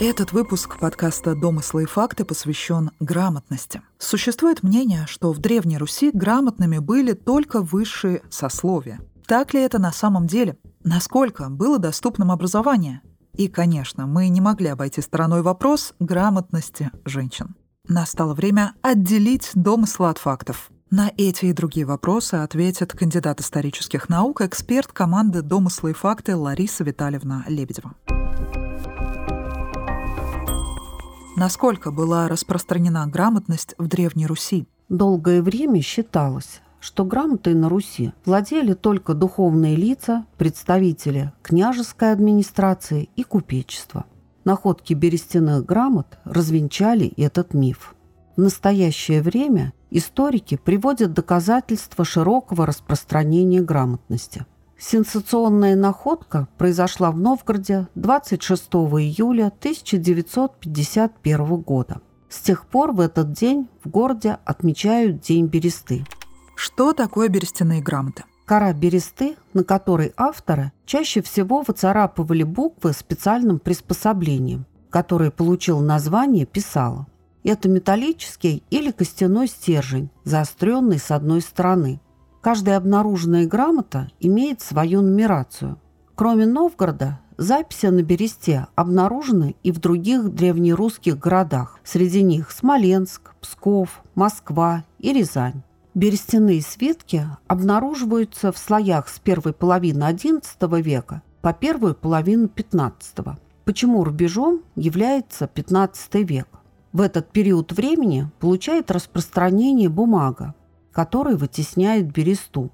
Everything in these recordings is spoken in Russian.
Этот выпуск подкаста «Домыслы и факты» посвящен грамотности. Существует мнение, что в Древней Руси грамотными были только высшие сословия. Так ли это на самом деле? Насколько было доступным образование? И, конечно, мы не могли обойти стороной вопрос грамотности женщин. Настало время отделить домыслы от фактов. На эти и другие вопросы ответит кандидат исторических наук, эксперт команды «Домыслы и факты» Лариса Витальевна Лебедева. Насколько была распространена грамотность в Древней Руси? Долгое время считалось, что грамотой на Руси владели только духовные лица, представители княжеской администрации и купечества. Находки берестяных грамот развенчали этот миф. В настоящее время историки приводят доказательства широкого распространения грамотности. Сенсационная находка произошла в Новгороде 26 июля 1951 года. С тех пор в этот день в городе отмечают День бересты. Что такое берестяные грамоты? Кора бересты, на которой авторы чаще всего выцарапывали буквы специальным приспособлением, которое получил название «писало». Это металлический или костяной стержень, заостренный с одной стороны – Каждая обнаруженная грамота имеет свою нумерацию. Кроме Новгорода, записи на бересте обнаружены и в других древнерусских городах. Среди них Смоленск, Псков, Москва и Рязань. Берестяные свитки обнаруживаются в слоях с первой половины XI века по первую половину XV. Почему рубежом является XV век? В этот период времени получает распространение бумага, который вытесняет бересту.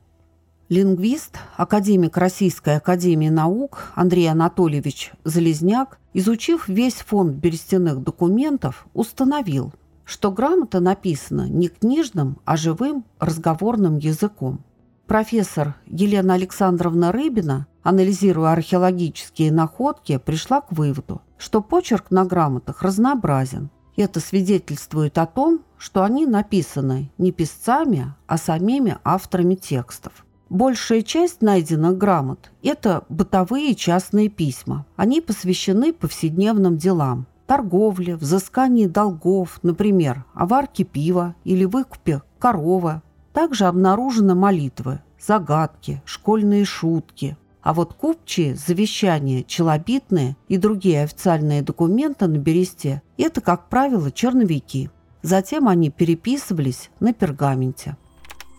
Лингвист, академик Российской академии наук Андрей Анатольевич Залезняк, изучив весь фонд берестяных документов, установил, что грамота написана не книжным, а живым разговорным языком. Профессор Елена Александровна Рыбина, анализируя археологические находки, пришла к выводу, что почерк на грамотах разнообразен, это свидетельствует о том, что они написаны не писцами, а самими авторами текстов. Большая часть найденных грамот – это бытовые частные письма. Они посвящены повседневным делам – торговле, взыскании долгов, например, о варке пива или выкупе коровы. Также обнаружены молитвы, загадки, школьные шутки, а вот купчие, завещания, челобитные и другие официальные документы на бересте – это, как правило, черновики. Затем они переписывались на пергаменте.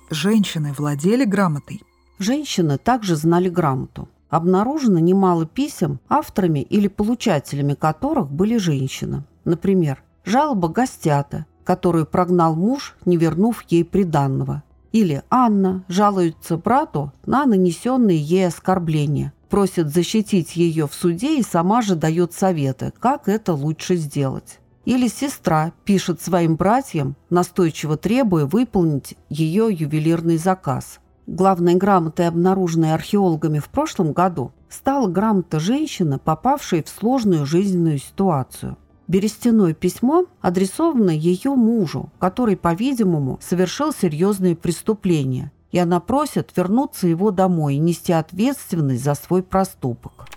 Женщины владели грамотой? Женщины также знали грамоту. Обнаружено немало писем, авторами или получателями которых были женщины. Например, жалоба гостята, которую прогнал муж, не вернув ей приданного, или Анна жалуется брату на нанесенные ей оскорбления, просит защитить ее в суде и сама же дает советы, как это лучше сделать. Или сестра пишет своим братьям, настойчиво требуя выполнить ее ювелирный заказ. Главной грамотой, обнаруженной археологами в прошлом году, стала грамота женщины, попавшей в сложную жизненную ситуацию – берестяное письмо адресовано ее мужу, который, по-видимому, совершил серьезные преступления, и она просит вернуться его домой и нести ответственность за свой проступок.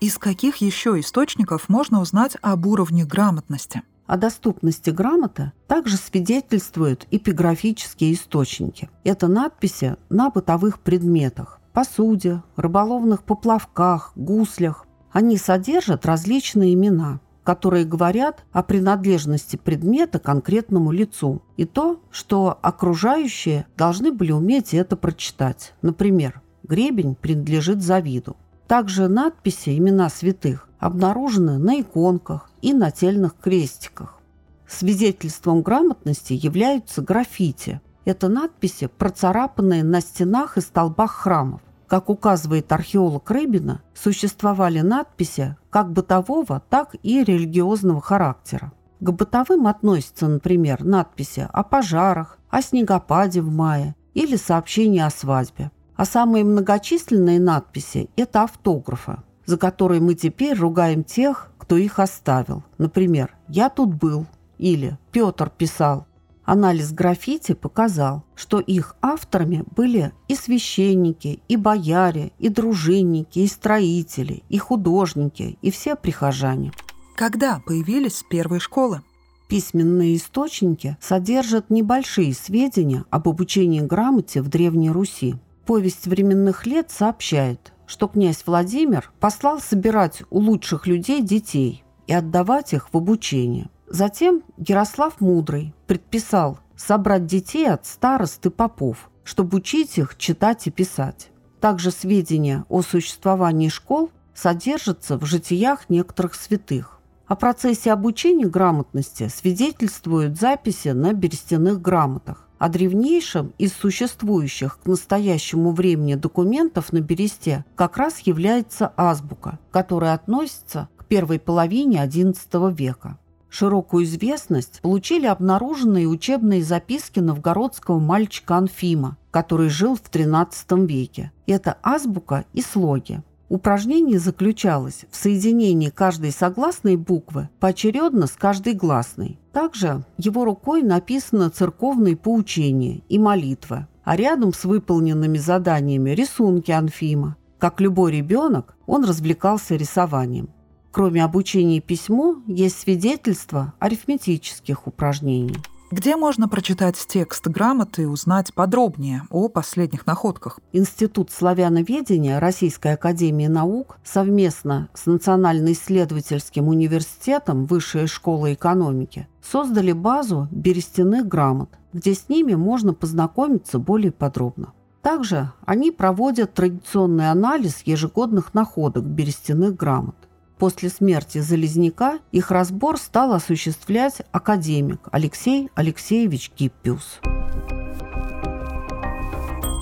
Из каких еще источников можно узнать об уровне грамотности? О доступности грамоты также свидетельствуют эпиграфические источники. Это надписи на бытовых предметах – посуде, рыболовных поплавках, гуслях. Они содержат различные имена – которые говорят о принадлежности предмета конкретному лицу, и то, что окружающие должны были уметь это прочитать. Например, гребень принадлежит Завиду. Также надписи «Имена святых» обнаружены на иконках и нательных крестиках. Свидетельством грамотности являются граффити. Это надписи, процарапанные на стенах и столбах храмов. Как указывает археолог Рыбина, существовали надписи как бытового, так и религиозного характера. К бытовым относятся, например, надписи о пожарах, о снегопаде в мае или сообщения о свадьбе. А самые многочисленные надписи – это автографы, за которые мы теперь ругаем тех, кто их оставил. Например, «Я тут был» или «Петр писал», Анализ граффити показал, что их авторами были и священники, и бояре, и дружинники, и строители, и художники, и все прихожане. Когда появились первые школы? Письменные источники содержат небольшие сведения об обучении грамоте в Древней Руси. Повесть временных лет сообщает, что князь Владимир послал собирать у лучших людей детей и отдавать их в обучение. Затем Ярослав Мудрый предписал собрать детей от старост и попов, чтобы учить их читать и писать. Также сведения о существовании школ содержатся в житиях некоторых святых. О процессе обучения грамотности свидетельствуют записи на берестяных грамотах. А древнейшим из существующих к настоящему времени документов на бересте как раз является азбука, которая относится к первой половине XI века. Широкую известность получили обнаруженные учебные записки новгородского мальчика Анфима, который жил в XIII веке. Это азбука и слоги. Упражнение заключалось в соединении каждой согласной буквы поочередно с каждой гласной. Также его рукой написано церковные поучения и молитвы, а рядом с выполненными заданиями рисунки Анфима. Как любой ребенок, он развлекался рисованием. Кроме обучения письму, есть свидетельства арифметических упражнений. Где можно прочитать текст грамоты и узнать подробнее о последних находках? Институт славяноведения Российской академии наук совместно с Национально-исследовательским университетом Высшей школы экономики создали базу берестяных грамот, где с ними можно познакомиться более подробно. Также они проводят традиционный анализ ежегодных находок берестяных грамот. После смерти Залезняка их разбор стал осуществлять академик Алексей Алексеевич Гиппиус.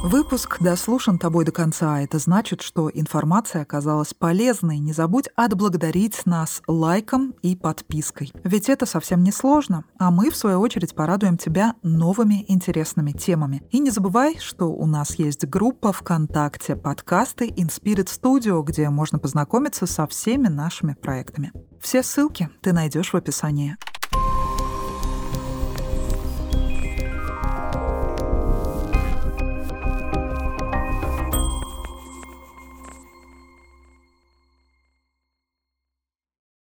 Выпуск дослушан тобой до конца. Это значит, что информация оказалась полезной. Не забудь отблагодарить нас лайком и подпиской. Ведь это совсем не сложно. А мы, в свою очередь, порадуем тебя новыми интересными темами. И не забывай, что у нас есть группа ВКонтакте подкасты Inspirit Studio, где можно познакомиться со всеми нашими проектами. Все ссылки ты найдешь в описании.